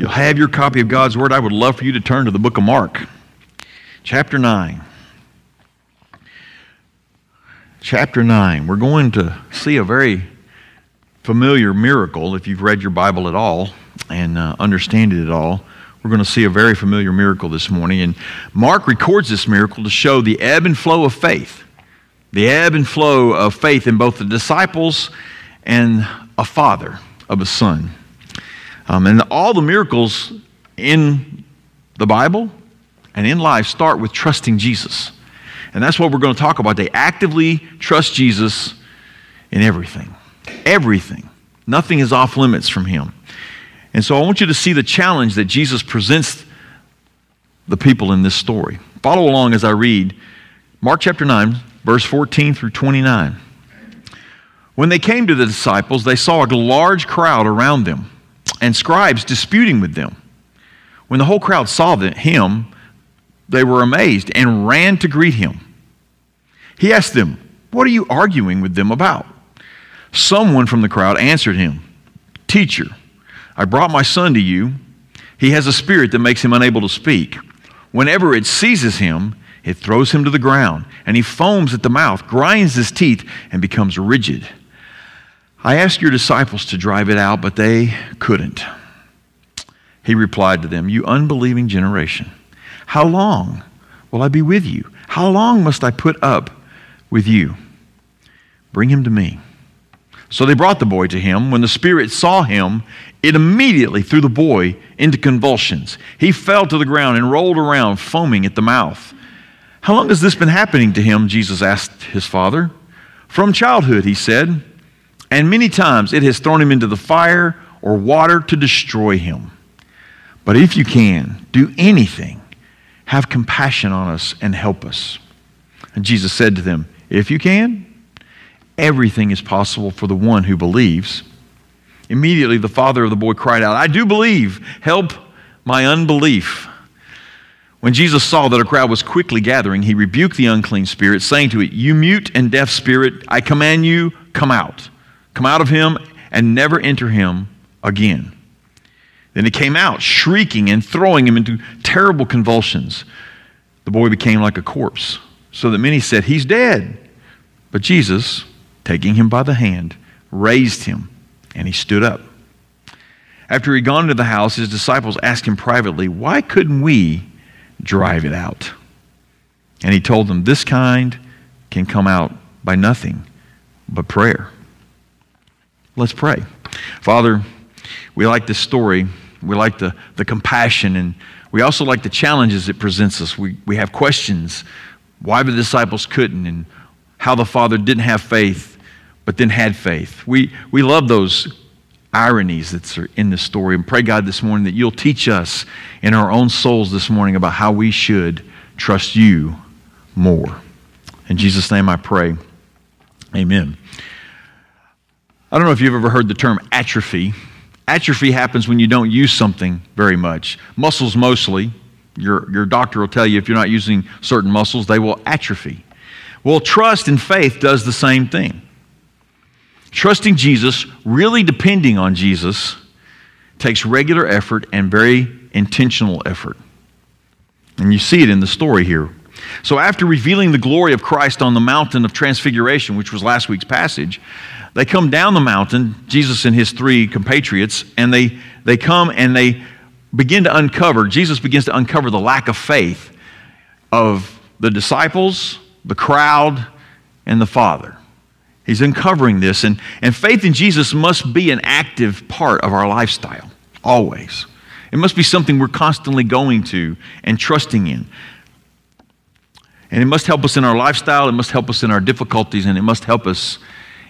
you'll have your copy of God's Word, I would love for you to turn to the book of Mark, chapter 9. Chapter 9. We're going to see a very familiar miracle if you've read your Bible at all and uh, understand it at all. We're going to see a very familiar miracle this morning. And Mark records this miracle to show the ebb and flow of faith, the ebb and flow of faith in both the disciples and a father of a son. Um, and all the miracles in the Bible and in life start with trusting Jesus. And that's what we're going to talk about. They actively trust Jesus in everything. Everything. Nothing is off limits from Him. And so I want you to see the challenge that Jesus presents the people in this story. Follow along as I read Mark chapter 9, verse 14 through 29. When they came to the disciples, they saw a large crowd around them and scribes disputing with them. When the whole crowd saw him, they were amazed and ran to greet him. He asked them, What are you arguing with them about? Someone from the crowd answered him, Teacher, I brought my son to you. He has a spirit that makes him unable to speak. Whenever it seizes him, it throws him to the ground, and he foams at the mouth, grinds his teeth, and becomes rigid. I asked your disciples to drive it out, but they couldn't. He replied to them, You unbelieving generation, how long will I be with you? How long must I put up with you? Bring him to me. So they brought the boy to him. When the spirit saw him, it immediately threw the boy into convulsions. He fell to the ground and rolled around, foaming at the mouth. How long has this been happening to him? Jesus asked his father. From childhood, he said and many times it has thrown him into the fire or water to destroy him. But if you can, do anything, have compassion on us and help us. And Jesus said to them, If you can, everything is possible for the one who believes. Immediately the father of the boy cried out, I do believe, help my unbelief. When Jesus saw that a crowd was quickly gathering, he rebuked the unclean spirit, saying to it, You mute and deaf spirit, I command you, come out. Come out of him and never enter him again. Then he came out, shrieking and throwing him into terrible convulsions. The boy became like a corpse, so that many said, He's dead. But Jesus, taking him by the hand, raised him, and he stood up. After he'd gone into the house, his disciples asked him privately, Why couldn't we drive it out? And he told them, This kind can come out by nothing but prayer. Let's pray. Father, we like this story. We like the, the compassion, and we also like the challenges it presents us. We, we have questions why the disciples couldn't, and how the Father didn't have faith, but then had faith. We, we love those ironies that are in this story. And pray, God, this morning that you'll teach us in our own souls this morning about how we should trust you more. In Jesus' name I pray. Amen. I don't know if you've ever heard the term atrophy. Atrophy happens when you don't use something very much. Muscles mostly. Your, your doctor will tell you if you're not using certain muscles, they will atrophy. Well, trust and faith does the same thing. Trusting Jesus, really depending on Jesus, takes regular effort and very intentional effort. And you see it in the story here. So, after revealing the glory of Christ on the mountain of transfiguration, which was last week's passage, they come down the mountain, Jesus and his three compatriots, and they, they come and they begin to uncover, Jesus begins to uncover the lack of faith of the disciples, the crowd, and the Father. He's uncovering this, and, and faith in Jesus must be an active part of our lifestyle, always. It must be something we're constantly going to and trusting in. And it must help us in our lifestyle, it must help us in our difficulties, and it must help us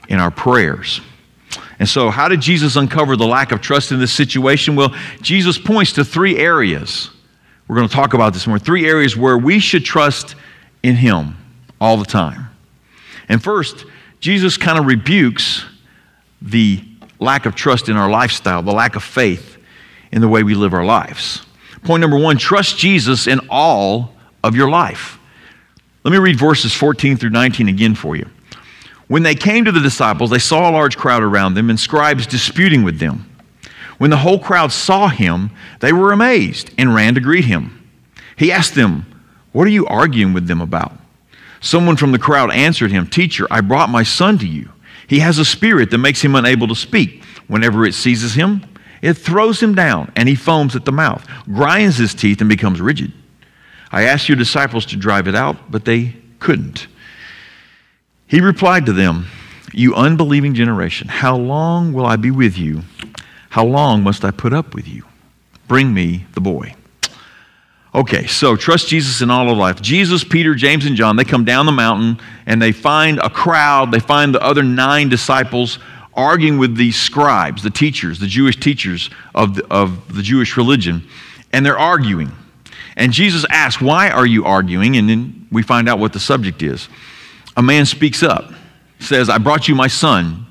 in our prayers. And so, how did Jesus uncover the lack of trust in this situation? Well, Jesus points to three areas we're going to talk about this morning. Three areas where we should trust in Him all the time. And first, Jesus kind of rebukes the lack of trust in our lifestyle, the lack of faith in the way we live our lives. Point number one trust Jesus in all of your life. Let me read verses 14 through 19 again for you. When they came to the disciples, they saw a large crowd around them and scribes disputing with them. When the whole crowd saw him, they were amazed and ran to greet him. He asked them, What are you arguing with them about? Someone from the crowd answered him, Teacher, I brought my son to you. He has a spirit that makes him unable to speak. Whenever it seizes him, it throws him down, and he foams at the mouth, grinds his teeth, and becomes rigid. I asked your disciples to drive it out, but they couldn't. He replied to them, You unbelieving generation, how long will I be with you? How long must I put up with you? Bring me the boy. Okay, so trust Jesus in all of life. Jesus, Peter, James, and John, they come down the mountain and they find a crowd. They find the other nine disciples arguing with these scribes, the teachers, the Jewish teachers of the, of the Jewish religion, and they're arguing. And Jesus asks, Why are you arguing? And then we find out what the subject is. A man speaks up, says, I brought you my son.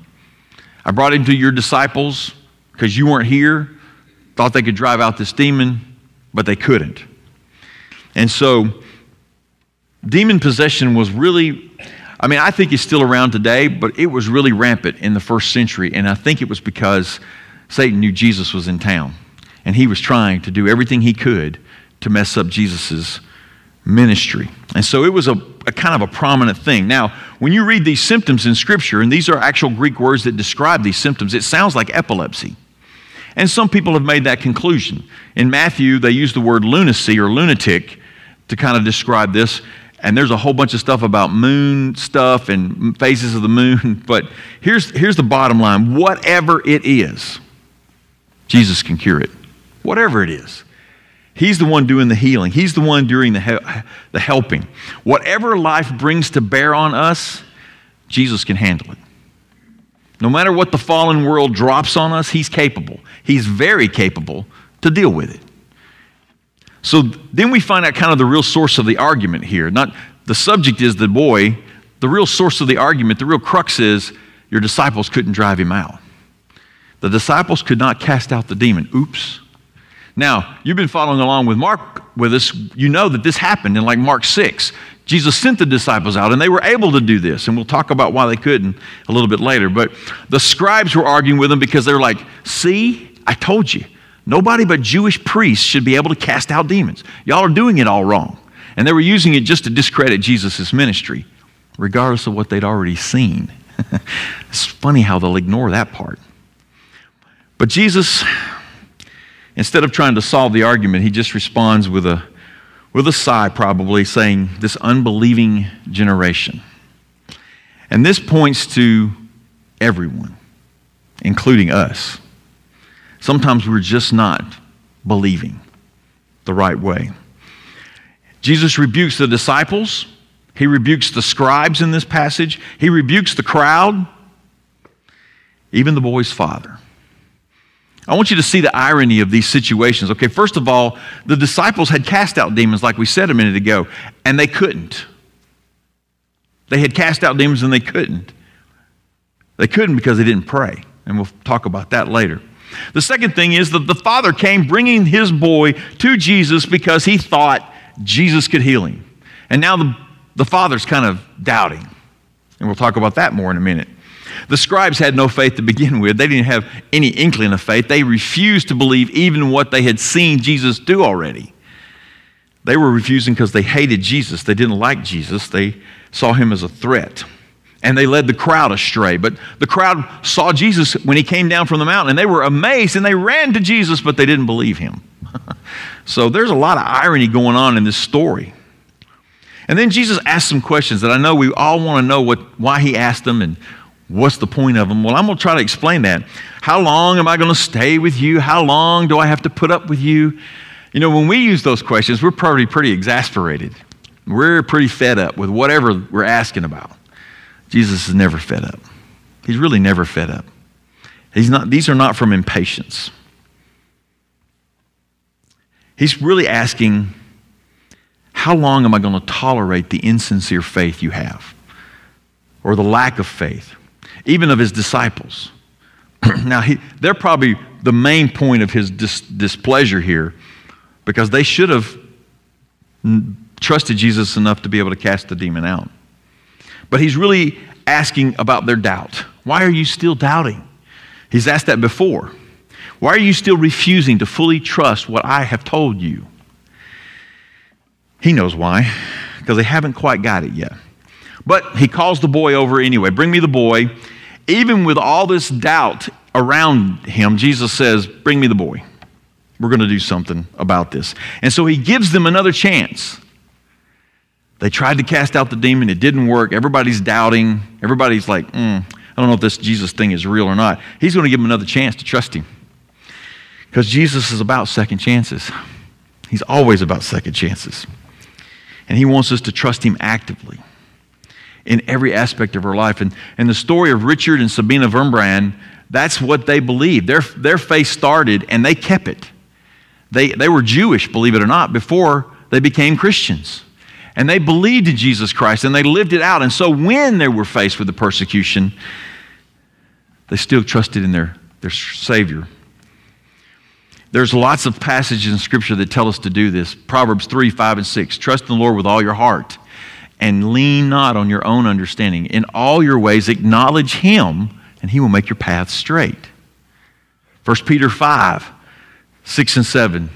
I brought him to your disciples because you weren't here, thought they could drive out this demon, but they couldn't. And so, demon possession was really, I mean, I think it's still around today, but it was really rampant in the first century. And I think it was because Satan knew Jesus was in town. And he was trying to do everything he could to mess up Jesus' ministry. And so it was a, a, kind of a prominent thing. Now, when you read these symptoms in Scripture, and these are actual Greek words that describe these symptoms, it sounds like epilepsy. And some people have made that conclusion. In Matthew, they use the word lunacy or lunatic to kind of describe this. And there's a whole bunch of stuff about moon stuff and phases of the moon. But here's, here's the bottom line whatever it is, Jesus can cure it. Whatever it is. He's the one doing the healing, He's the one doing the, he- the helping. Whatever life brings to bear on us, Jesus can handle it. No matter what the fallen world drops on us, He's capable. He's very capable to deal with it. So then we find out kind of the real source of the argument here. Not the subject is the boy, the real source of the argument, the real crux is your disciples couldn't drive him out. The disciples could not cast out the demon. Oops. Now, you've been following along with Mark with us. You know that this happened in like Mark 6. Jesus sent the disciples out and they were able to do this. And we'll talk about why they couldn't a little bit later. But the scribes were arguing with them because they were like, see, I told you. Nobody but Jewish priests should be able to cast out demons. Y'all are doing it all wrong. And they were using it just to discredit Jesus' ministry, regardless of what they'd already seen. it's funny how they'll ignore that part. But Jesus, instead of trying to solve the argument, he just responds with a, with a sigh, probably saying, This unbelieving generation. And this points to everyone, including us. Sometimes we're just not believing the right way. Jesus rebukes the disciples. He rebukes the scribes in this passage. He rebukes the crowd, even the boy's father. I want you to see the irony of these situations. Okay, first of all, the disciples had cast out demons, like we said a minute ago, and they couldn't. They had cast out demons and they couldn't. They couldn't because they didn't pray. And we'll talk about that later. The second thing is that the father came bringing his boy to Jesus because he thought Jesus could heal him. And now the, the father's kind of doubting. And we'll talk about that more in a minute. The scribes had no faith to begin with. They didn't have any inkling of faith. They refused to believe even what they had seen Jesus do already. They were refusing because they hated Jesus. They didn't like Jesus. They saw him as a threat and they led the crowd astray. But the crowd saw Jesus when he came down from the mountain, and they were amazed and they ran to Jesus, but they didn't believe him. so there's a lot of irony going on in this story. And then Jesus asked some questions that I know we all want to know what, why he asked them and what's the point of them. Well, I'm going to try to explain that. How long am I going to stay with you? How long do I have to put up with you? You know, when we use those questions, we're probably pretty exasperated. We're pretty fed up with whatever we're asking about. Jesus is never fed up. He's really never fed up. He's not, these are not from impatience. He's really asking, How long am I going to tolerate the insincere faith you have? Or the lack of faith, even of his disciples? now, he, they're probably the main point of his dis- displeasure here because they should have trusted Jesus enough to be able to cast the demon out. But he's really asking about their doubt. Why are you still doubting? He's asked that before. Why are you still refusing to fully trust what I have told you? He knows why, because they haven't quite got it yet. But he calls the boy over anyway. Bring me the boy. Even with all this doubt around him, Jesus says, Bring me the boy. We're going to do something about this. And so he gives them another chance. They tried to cast out the demon, it didn't work. Everybody's doubting. Everybody's like, mm, I don't know if this Jesus thing is real or not. He's going to give them another chance to trust him. Because Jesus is about second chances. He's always about second chances. And he wants us to trust him actively in every aspect of her life. And, and the story of Richard and Sabina Wurmbrand, that's what they believed. Their, their faith started and they kept it. They, they were Jewish, believe it or not, before they became Christians. And they believed in Jesus Christ and they lived it out. And so when they were faced with the persecution, they still trusted in their, their Savior. There's lots of passages in Scripture that tell us to do this. Proverbs 3, 5, and 6. Trust in the Lord with all your heart and lean not on your own understanding. In all your ways, acknowledge Him, and He will make your path straight. 1 Peter 5, 6 and 7.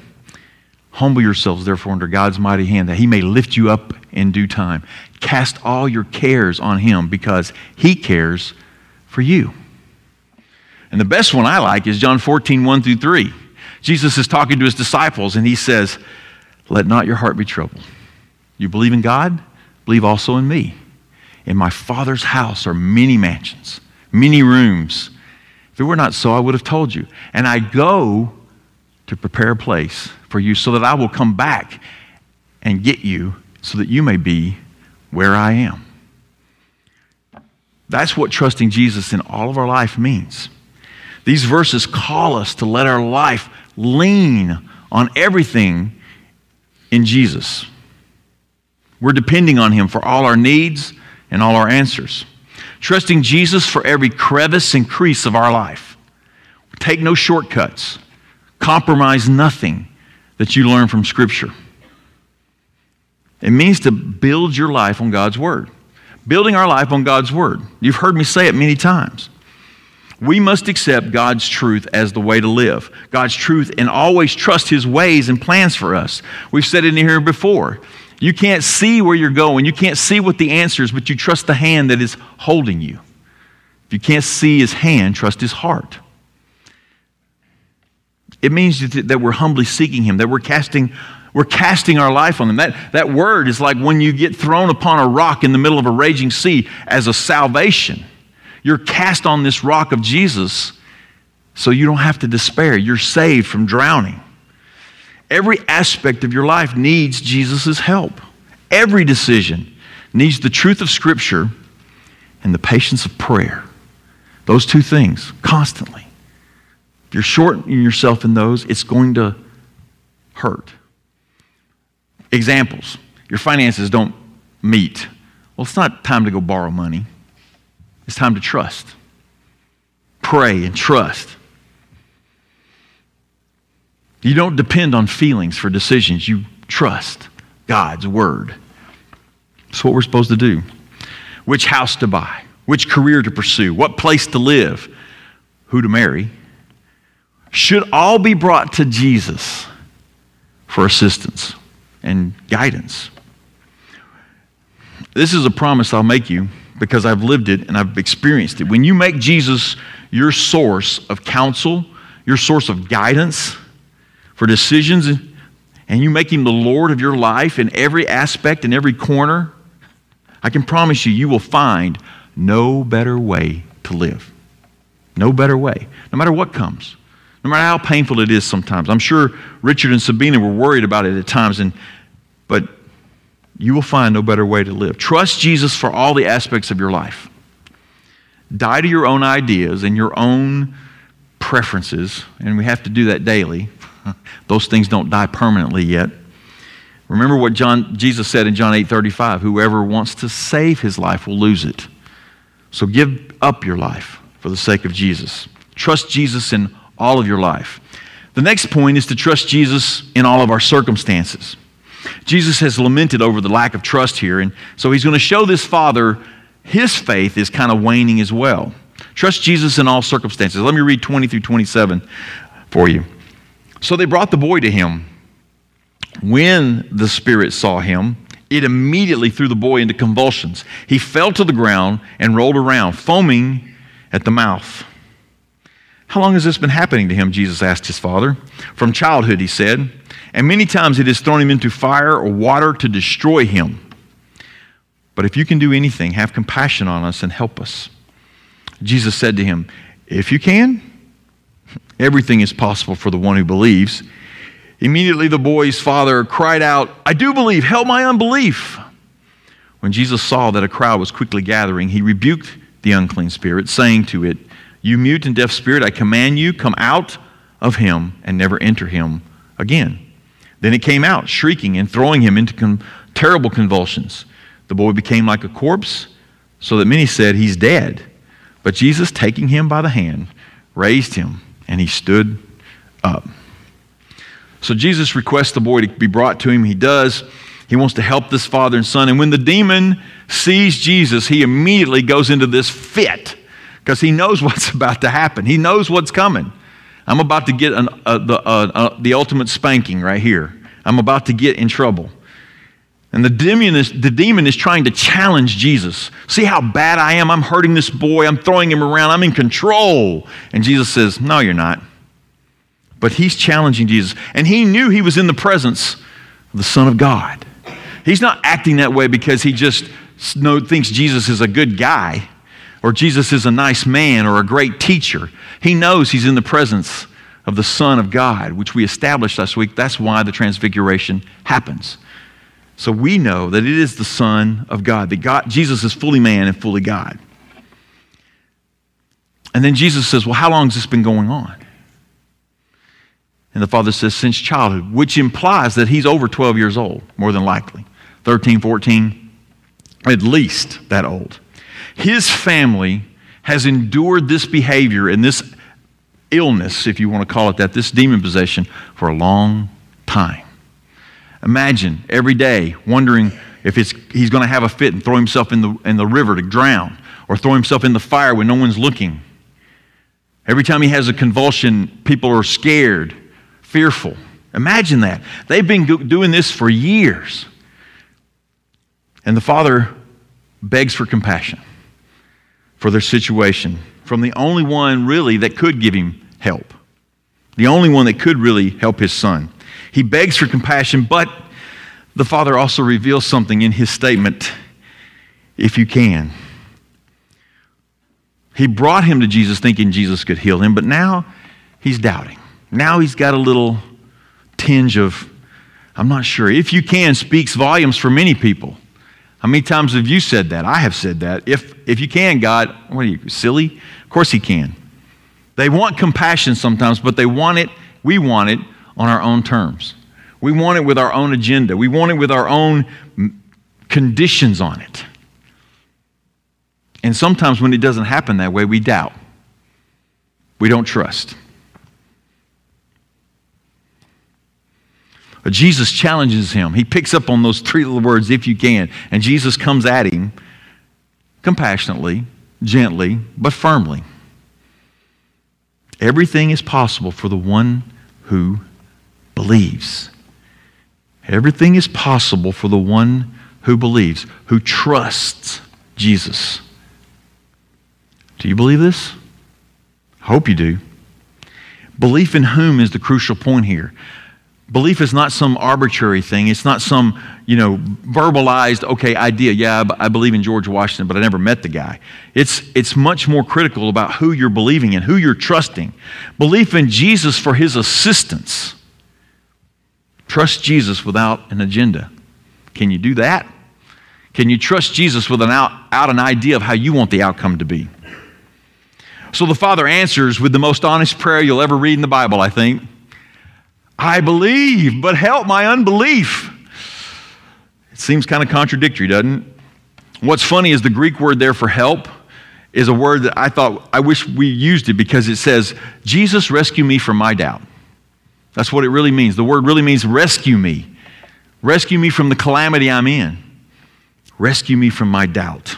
Humble yourselves, therefore, under God's mighty hand, that He may lift you up in due time. Cast all your cares on Him because He cares for you. And the best one I like is John 14, 1 through 3. Jesus is talking to his disciples and he says, Let not your heart be troubled. You believe in God? Believe also in me. In my Father's house are many mansions, many rooms. If it were not so, I would have told you. And I go to prepare a place for you so that I will come back and get you so that you may be where I am. That's what trusting Jesus in all of our life means. These verses call us to let our life lean on everything in Jesus. We're depending on Him for all our needs and all our answers. Trusting Jesus for every crevice and crease of our life. Take no shortcuts. Compromise nothing that you learn from Scripture. It means to build your life on God's Word. Building our life on God's Word. You've heard me say it many times. We must accept God's truth as the way to live. God's truth and always trust His ways and plans for us. We've said it in here before. You can't see where you're going. You can't see what the answer is, but you trust the hand that is holding you. If you can't see His hand, trust His heart. It means that we're humbly seeking Him, that we're casting, we're casting our life on Him. That, that word is like when you get thrown upon a rock in the middle of a raging sea as a salvation. You're cast on this rock of Jesus so you don't have to despair. You're saved from drowning. Every aspect of your life needs Jesus' help. Every decision needs the truth of Scripture and the patience of prayer. Those two things constantly. If you're shortening yourself in those, it's going to hurt. Examples your finances don't meet. Well, it's not time to go borrow money. It's time to trust. Pray and trust. You don't depend on feelings for decisions, you trust God's word. That's what we're supposed to do. Which house to buy, which career to pursue, what place to live, who to marry, should all be brought to Jesus for assistance and guidance. This is a promise I'll make you because I've lived it and I've experienced it. When you make Jesus your source of counsel, your source of guidance for decisions, and you make him the Lord of your life in every aspect, in every corner, I can promise you, you will find no better way to live. No better way, no matter what comes. No matter how painful it is sometimes. I'm sure Richard and Sabina were worried about it at times, and, but you will find no better way to live. Trust Jesus for all the aspects of your life. Die to your own ideas and your own preferences, and we have to do that daily. Those things don't die permanently yet. Remember what John, Jesus said in John 8:35, whoever wants to save his life will lose it. So give up your life for the sake of Jesus. Trust Jesus in all of your life. The next point is to trust Jesus in all of our circumstances. Jesus has lamented over the lack of trust here, and so he's going to show this father his faith is kind of waning as well. Trust Jesus in all circumstances. Let me read 20 through 27. for you. So they brought the boy to him. When the spirit saw him, it immediately threw the boy into convulsions. He fell to the ground and rolled around, foaming at the mouth. How long has this been happening to him? Jesus asked his father. From childhood, he said. And many times it has thrown him into fire or water to destroy him. But if you can do anything, have compassion on us and help us. Jesus said to him, If you can, everything is possible for the one who believes. Immediately the boy's father cried out, I do believe, help my unbelief. When Jesus saw that a crowd was quickly gathering, he rebuked the unclean spirit, saying to it, You mute and deaf spirit, I command you, come out of him and never enter him again. Then it came out, shrieking and throwing him into terrible convulsions. The boy became like a corpse, so that many said, He's dead. But Jesus, taking him by the hand, raised him, and he stood up. So Jesus requests the boy to be brought to him. He does. He wants to help this father and son. And when the demon sees Jesus, he immediately goes into this fit because he knows what's about to happen. He knows what's coming. I'm about to get an, uh, the, uh, uh, the ultimate spanking right here. I'm about to get in trouble. And the demon, is, the demon is trying to challenge Jesus. See how bad I am? I'm hurting this boy. I'm throwing him around. I'm in control. And Jesus says, No, you're not. But he's challenging Jesus. And he knew he was in the presence of the Son of God. He's not acting that way because he just thinks Jesus is a good guy or Jesus is a nice man or a great teacher. He knows he's in the presence of the Son of God, which we established last week. That's why the transfiguration happens. So we know that it is the Son of God, that God, Jesus is fully man and fully God. And then Jesus says, Well, how long has this been going on? And the father says, since childhood, which implies that he's over 12 years old, more than likely. 13, 14, at least that old. His family has endured this behavior and this illness, if you want to call it that, this demon possession, for a long time. Imagine every day wondering if he's going to have a fit and throw himself in the, in the river to drown or throw himself in the fire when no one's looking. Every time he has a convulsion, people are scared fearful. Imagine that. They've been doing this for years. And the father begs for compassion for their situation from the only one really that could give him help, the only one that could really help his son. He begs for compassion, but the father also reveals something in his statement if you can. He brought him to Jesus thinking Jesus could heal him, but now he's doubting. Now he's got a little tinge of, I'm not sure. If you can, speaks volumes for many people. How many times have you said that? I have said that. If, if you can, God, what are you, silly? Of course he can. They want compassion sometimes, but they want it, we want it on our own terms. We want it with our own agenda. We want it with our own conditions on it. And sometimes when it doesn't happen that way, we doubt. We don't trust. But Jesus challenges him. He picks up on those three little words, if you can. And Jesus comes at him compassionately, gently, but firmly. Everything is possible for the one who believes. Everything is possible for the one who believes, who trusts Jesus. Do you believe this? I hope you do. Belief in whom is the crucial point here. Belief is not some arbitrary thing. It's not some, you know, verbalized, okay, idea. Yeah, I believe in George Washington, but I never met the guy. It's, it's much more critical about who you're believing in, who you're trusting. Belief in Jesus for his assistance. Trust Jesus without an agenda. Can you do that? Can you trust Jesus without out an idea of how you want the outcome to be? So the Father answers with the most honest prayer you'll ever read in the Bible, I think. I believe, but help my unbelief. It seems kind of contradictory, doesn't it? What's funny is the Greek word there for help is a word that I thought, I wish we used it because it says, Jesus, rescue me from my doubt. That's what it really means. The word really means rescue me. Rescue me from the calamity I'm in. Rescue me from my doubt.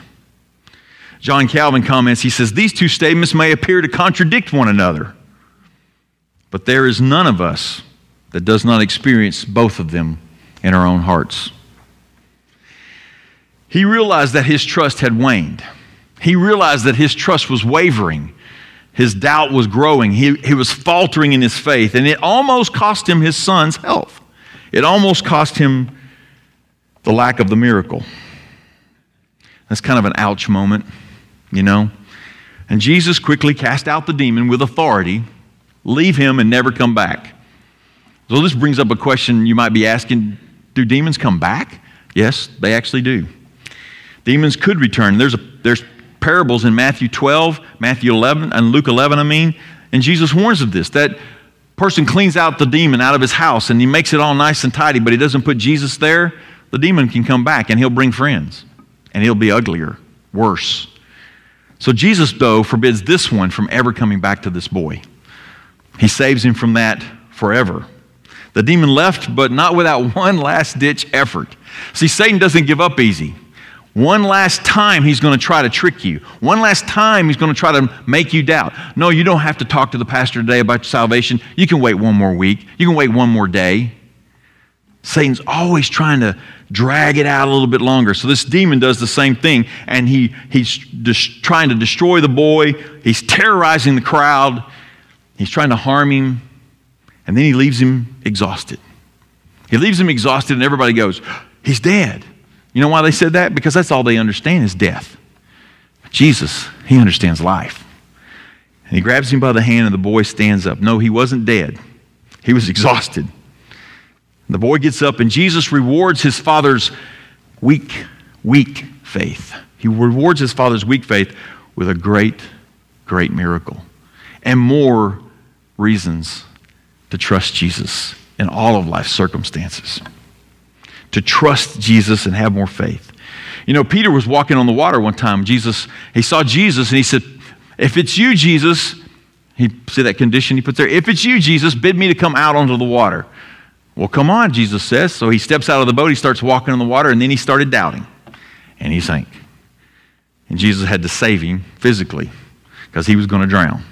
John Calvin comments, he says, These two statements may appear to contradict one another. But there is none of us that does not experience both of them in our own hearts. He realized that his trust had waned. He realized that his trust was wavering. His doubt was growing. He, he was faltering in his faith, and it almost cost him his son's health. It almost cost him the lack of the miracle. That's kind of an ouch moment, you know? And Jesus quickly cast out the demon with authority, leave him, and never come back. So this brings up a question you might be asking Do demons come back? Yes, they actually do. Demons could return. There's, a, there's parables in Matthew 12, Matthew 11, and Luke 11, I mean, and Jesus warns of this that person cleans out the demon out of his house and he makes it all nice and tidy, but he doesn't put Jesus there, the demon can come back and he'll bring friends and he'll be uglier, worse. So Jesus, though, forbids this one from ever coming back to this boy. He saves him from that forever. The demon left, but not without one last ditch effort. See, Satan doesn't give up easy. One last time, he's going to try to trick you. One last time, he's going to try to make you doubt. No, you don't have to talk to the pastor today about salvation. You can wait one more week. You can wait one more day. Satan's always trying to drag it out a little bit longer. So this demon does the same thing, and he, he's just trying to destroy the boy. He's terrorizing the crowd. He's trying to harm him, and then he leaves him exhausted. He leaves him exhausted, and everybody goes, He's dead. You know why they said that? Because that's all they understand is death. Jesus, he understands life. And he grabs him by the hand, and the boy stands up. No, he wasn't dead, he was exhausted. The boy gets up, and Jesus rewards his father's weak, weak faith. He rewards his father's weak faith with a great, great miracle and more reasons to trust Jesus in all of life's circumstances. To trust Jesus and have more faith. You know, Peter was walking on the water one time. Jesus, he saw Jesus and he said, If it's you, Jesus, he see that condition he puts there. If it's you, Jesus, bid me to come out onto the water. Well, come on, Jesus says. So he steps out of the boat, he starts walking on the water, and then he started doubting. And he sank. And Jesus had to save him physically because he was going to drown.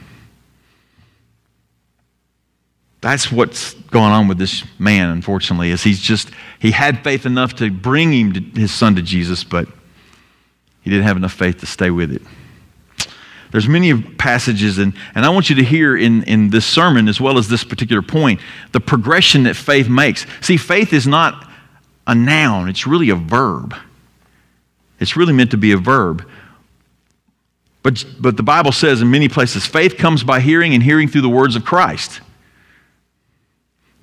That's what's going on with this man, unfortunately, is he's just, he had faith enough to bring him to, his son to Jesus, but he didn't have enough faith to stay with it. There's many passages, and, and I want you to hear in, in this sermon, as well as this particular point, the progression that faith makes. See, faith is not a noun, it's really a verb. It's really meant to be a verb. But, but the Bible says in many places, faith comes by hearing, and hearing through the words of Christ.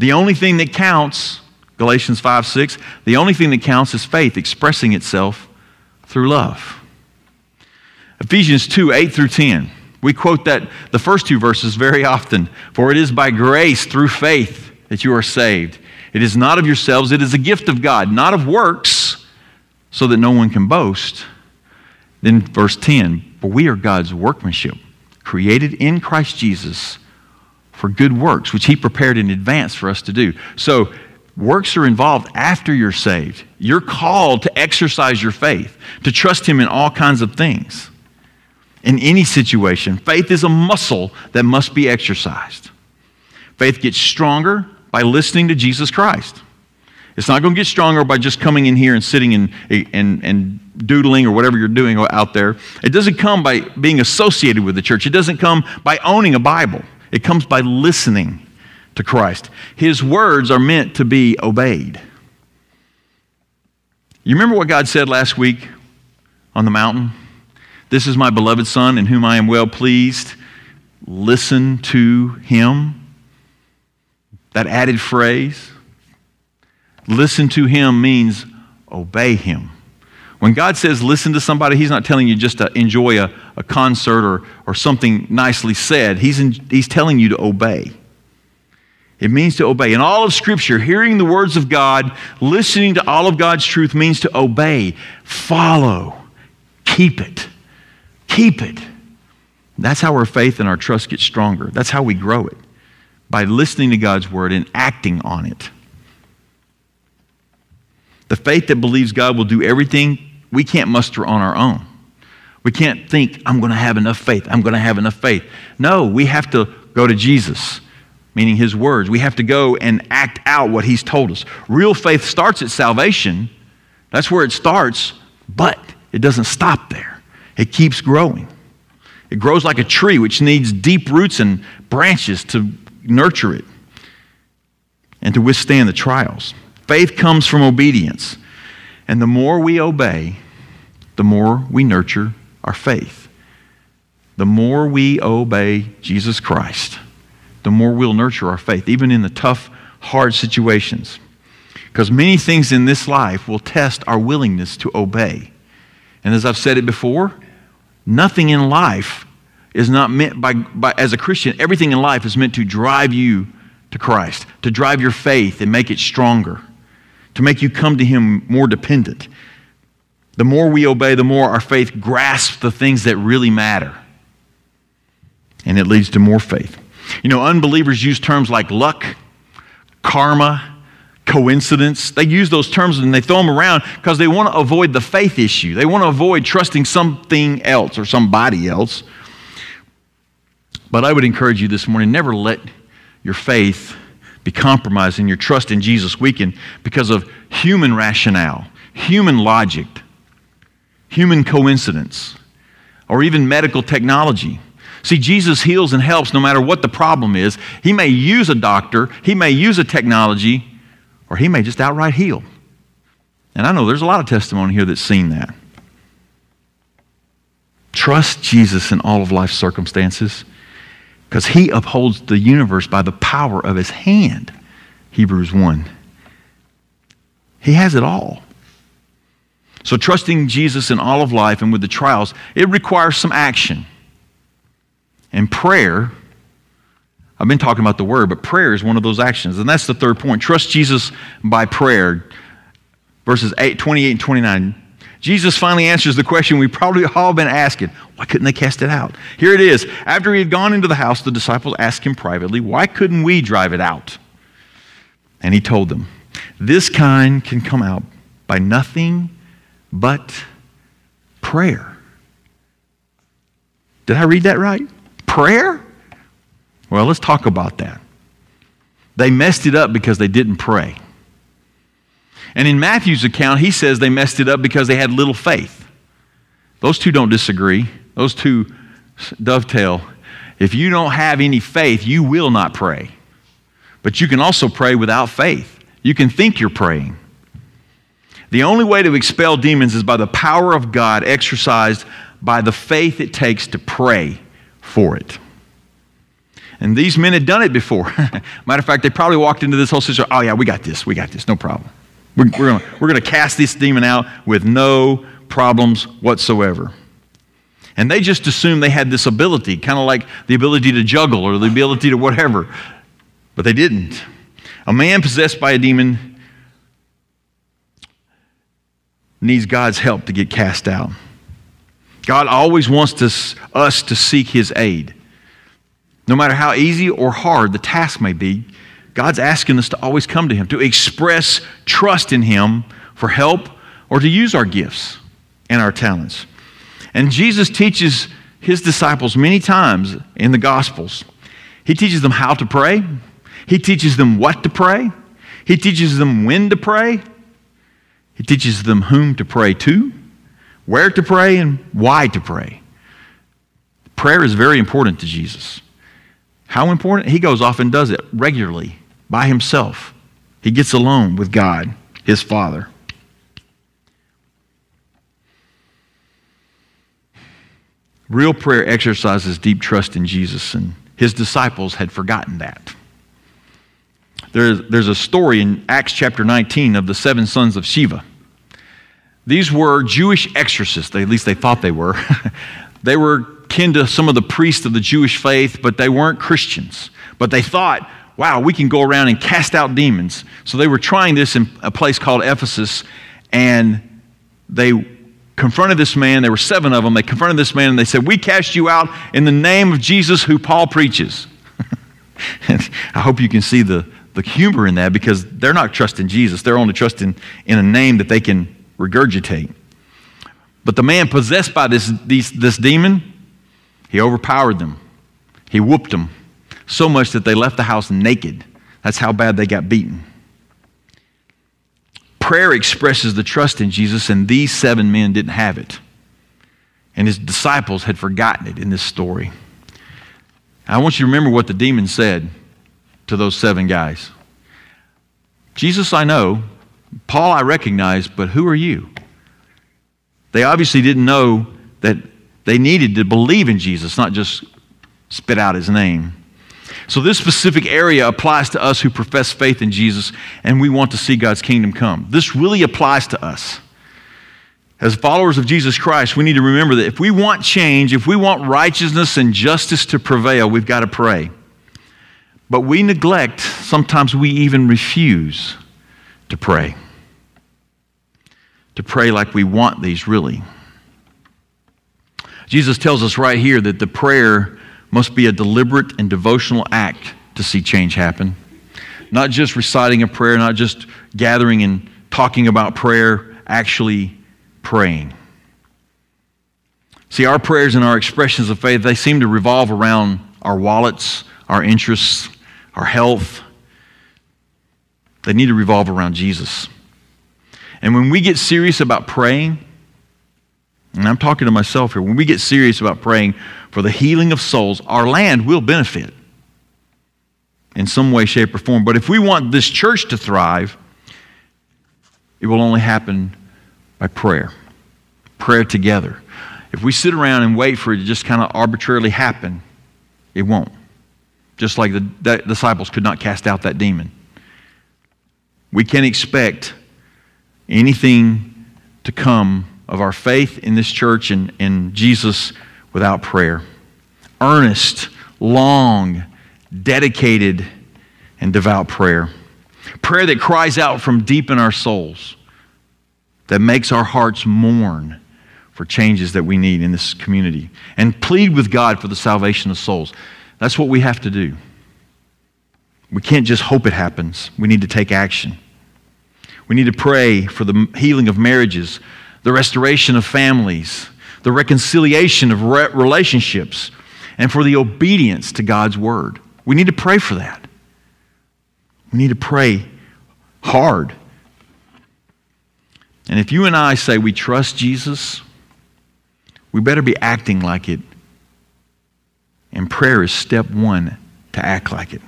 The only thing that counts, Galatians 5 6, the only thing that counts is faith expressing itself through love. Ephesians 2 8 through 10. We quote that the first two verses very often. For it is by grace through faith that you are saved. It is not of yourselves, it is a gift of God, not of works, so that no one can boast. Then verse 10 For we are God's workmanship, created in Christ Jesus for good works, which He prepared in advance for us to do. So Works are involved after you're saved. You're called to exercise your faith, to trust Him in all kinds of things in any situation. Faith is a muscle that must be exercised. Faith gets stronger by listening to Jesus Christ. It's not going to get stronger by just coming in here and sitting and, and, and doodling or whatever you're doing out there. It doesn't come by being associated with the church. It doesn't come by owning a Bible. It comes by listening to Christ. His words are meant to be obeyed. You remember what God said last week on the mountain? This is my beloved Son in whom I am well pleased. Listen to him. That added phrase, listen to him means obey him. When God says listen to somebody, He's not telling you just to enjoy a, a concert or, or something nicely said. He's, in, he's telling you to obey. It means to obey. In all of Scripture, hearing the words of God, listening to all of God's truth means to obey, follow, keep it. Keep it. That's how our faith and our trust get stronger. That's how we grow it by listening to God's word and acting on it. The faith that believes God will do everything we can't muster on our own. We can't think, I'm going to have enough faith. I'm going to have enough faith. No, we have to go to Jesus. meaning his words. We have to go and act out what he's told us. Real faith starts at salvation. That's where it starts, but it doesn't stop there. It keeps growing. It grows like a tree which needs deep roots and branches to nurture it and to withstand the trials. Faith comes from obedience. And the more we obey, the more we nurture our faith. The more we obey Jesus Christ, the more we'll nurture our faith, even in the tough, hard situations. Because many things in this life will test our willingness to obey. And as I've said it before, nothing in life is not meant by, by, as a Christian, everything in life is meant to drive you to Christ, to drive your faith and make it stronger, to make you come to Him more dependent. The more we obey, the more our faith grasps the things that really matter. And it leads to more faith. You know, unbelievers use terms like luck, karma, coincidence. They use those terms and they throw them around because they want to avoid the faith issue. They want to avoid trusting something else or somebody else. But I would encourage you this morning never let your faith be compromised and your trust in Jesus weakened because of human rationale, human logic, human coincidence, or even medical technology. See, Jesus heals and helps no matter what the problem is. He may use a doctor, he may use a technology, or he may just outright heal. And I know there's a lot of testimony here that's seen that. Trust Jesus in all of life's circumstances because he upholds the universe by the power of his hand. Hebrews 1. He has it all. So, trusting Jesus in all of life and with the trials, it requires some action. And prayer, I've been talking about the word, but prayer is one of those actions. And that's the third point. Trust Jesus by prayer. Verses 8, 28 and 29. Jesus finally answers the question we've probably all been asking why couldn't they cast it out? Here it is. After he had gone into the house, the disciples asked him privately, Why couldn't we drive it out? And he told them, This kind can come out by nothing but prayer. Did I read that right? Prayer? Well, let's talk about that. They messed it up because they didn't pray. And in Matthew's account, he says they messed it up because they had little faith. Those two don't disagree, those two dovetail. If you don't have any faith, you will not pray. But you can also pray without faith. You can think you're praying. The only way to expel demons is by the power of God exercised by the faith it takes to pray for it. And these men had done it before. Matter of fact, they probably walked into this whole situation. Oh, yeah, we got this. We got this. No problem. We're, we're going to cast this demon out with no problems whatsoever. And they just assumed they had this ability, kind of like the ability to juggle or the ability to whatever. But they didn't. A man possessed by a demon needs God's help to get cast out. God always wants to, us to seek his aid. No matter how easy or hard the task may be, God's asking us to always come to Him, to express trust in Him for help or to use our gifts and our talents. And Jesus teaches His disciples many times in the Gospels. He teaches them how to pray, He teaches them what to pray, He teaches them when to pray, He teaches them whom to pray to, where to pray, and why to pray. Prayer is very important to Jesus. How important? He goes off and does it regularly by himself. He gets alone with God, his Father. Real prayer exercises deep trust in Jesus, and his disciples had forgotten that. There's, there's a story in Acts chapter 19 of the seven sons of Sceva. These were Jewish exorcists, at least they thought they were. they were kin to some of the priests of the Jewish faith, but they weren't Christians. But they thought, wow, we can go around and cast out demons. So they were trying this in a place called Ephesus, and they confronted this man. There were seven of them. They confronted this man and they said, We cast you out in the name of Jesus who Paul preaches. I hope you can see the, the humor in that because they're not trusting Jesus. They're only trusting in a name that they can regurgitate. But the man possessed by this, these, this demon, he overpowered them. He whooped them so much that they left the house naked. That's how bad they got beaten. Prayer expresses the trust in Jesus, and these seven men didn't have it. And his disciples had forgotten it in this story. I want you to remember what the demon said to those seven guys Jesus, I know. Paul, I recognize, but who are you? They obviously didn't know that they needed to believe in Jesus, not just spit out his name. So, this specific area applies to us who profess faith in Jesus and we want to see God's kingdom come. This really applies to us. As followers of Jesus Christ, we need to remember that if we want change, if we want righteousness and justice to prevail, we've got to pray. But we neglect, sometimes we even refuse to pray. To pray like we want these, really. Jesus tells us right here that the prayer must be a deliberate and devotional act to see change happen. Not just reciting a prayer, not just gathering and talking about prayer, actually praying. See, our prayers and our expressions of faith, they seem to revolve around our wallets, our interests, our health. They need to revolve around Jesus. And when we get serious about praying, and I'm talking to myself here, when we get serious about praying for the healing of souls, our land will benefit in some way, shape, or form. But if we want this church to thrive, it will only happen by prayer. Prayer together. If we sit around and wait for it to just kind of arbitrarily happen, it won't. Just like the, disciples could not cast out that demon. We can't expect anything to come of our faith in this church and in Jesus without prayer. Earnest, long, dedicated, and devout prayer. Prayer that cries out from deep in our souls, that makes our hearts mourn for changes that we need in this community, and plead with God for the salvation of souls. That's what we have to do. We can't just hope it happens, we need to take action. We need to pray for the healing of marriages, the restoration of families, the reconciliation of re- relationships, and for the obedience to God's word. We need to pray for that. We need to pray hard. And if you and I say we trust Jesus, we better be acting like it. And prayer is step one to act like it.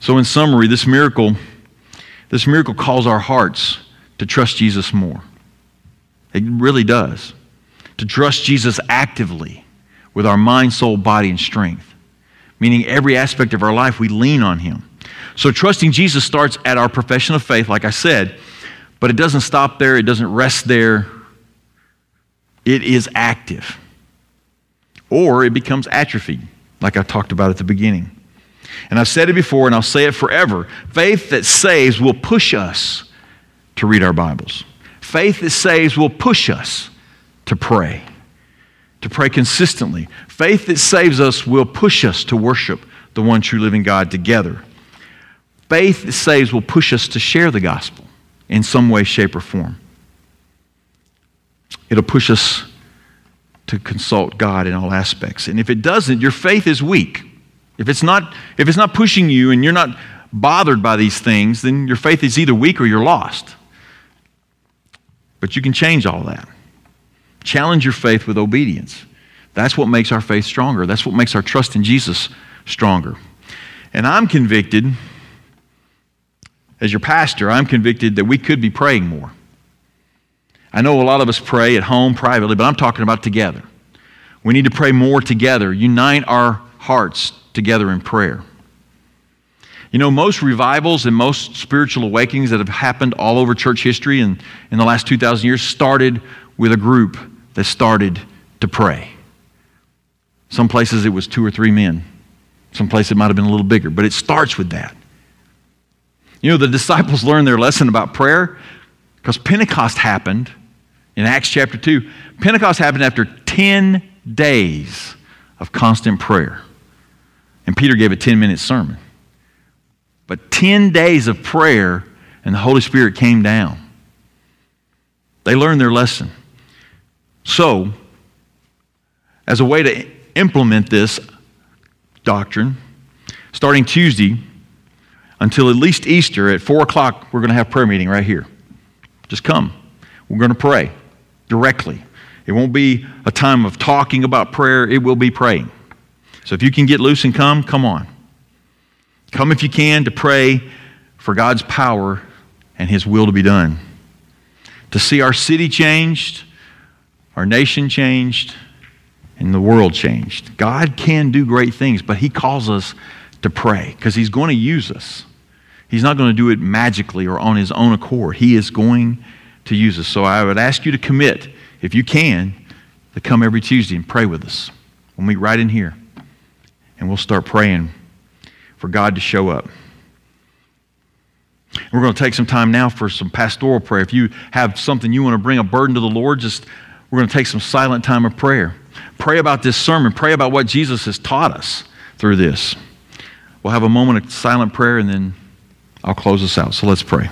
So, in summary, this miracle this miracle calls our hearts to trust Jesus more. It really does. To trust Jesus actively with our mind, soul, body, and strength. Meaning every aspect of our life, we lean on Him. So trusting Jesus starts at our profession of faith, like I said, but it doesn't stop there, it doesn't rest there. It is active. Or it becomes atrophied, like I talked about at the beginning. And I've said it before and I'll say it forever. Faith that saves will push us to read our Bibles. Faith that saves will push us to pray, to pray consistently. Faith that saves us will push us to worship the one true living God together. Faith that saves will push us to share the gospel in some way, shape, or form. It'll push us to consult God in all aspects. And if it doesn't, your faith is weak. If it's not, if it's not pushing you and you're not bothered by these things, then your faith is either weak or you're lost. But you can change all that. Challenge your faith with obedience. That's what makes our faith stronger. That's what makes our trust in Jesus stronger. And I'm convicted, as your pastor, I'm convicted that we could be praying more. I know a lot of us pray at home privately, but I'm talking about together. We need to pray more together, unite our hearts together in prayer. You know, most revivals and most spiritual awakenings that have happened all over church history and in the last 2,000 years started with a group that started to pray. Some places it was two or three men. Some places it might have been a little bigger, but it starts with that. You know, the disciples learned their lesson about prayer because Pentecost happened in Acts chapter 2. Pentecost happened after 10 days of constant prayer. And Peter gave a 10 minute sermon. But 10 days of prayer, and the Holy Spirit came down. They learned their lesson. So, as a way to implement this, doctrine. Starting Tuesday until at least Easter at 4 o'clock, we're going to have prayer meeting right here. Just come. We're going to pray directly. It won't be a time of talking about prayer, it will be praying. So if you can get loose and come, come on. Come if you can to pray for God's power and His will to be done. To see our city changed, our nation changed, and the world changed. God can do great things, but He calls us to pray because He's going to use us. He's not going to do it magically or on His own accord. He is going to use us. So I would ask you to commit, if you can, to come every Tuesday and pray with us. We'll meet right in here, and we'll start praying for God to show up. We're going to take some time now for some pastoral prayer. If you have something you want to bring a burden to the Lord, just we're going to take some silent time of prayer. Pray about this sermon. Pray about what Jesus has taught us through this. We'll have a moment of silent prayer and then I'll close us out. So let's pray.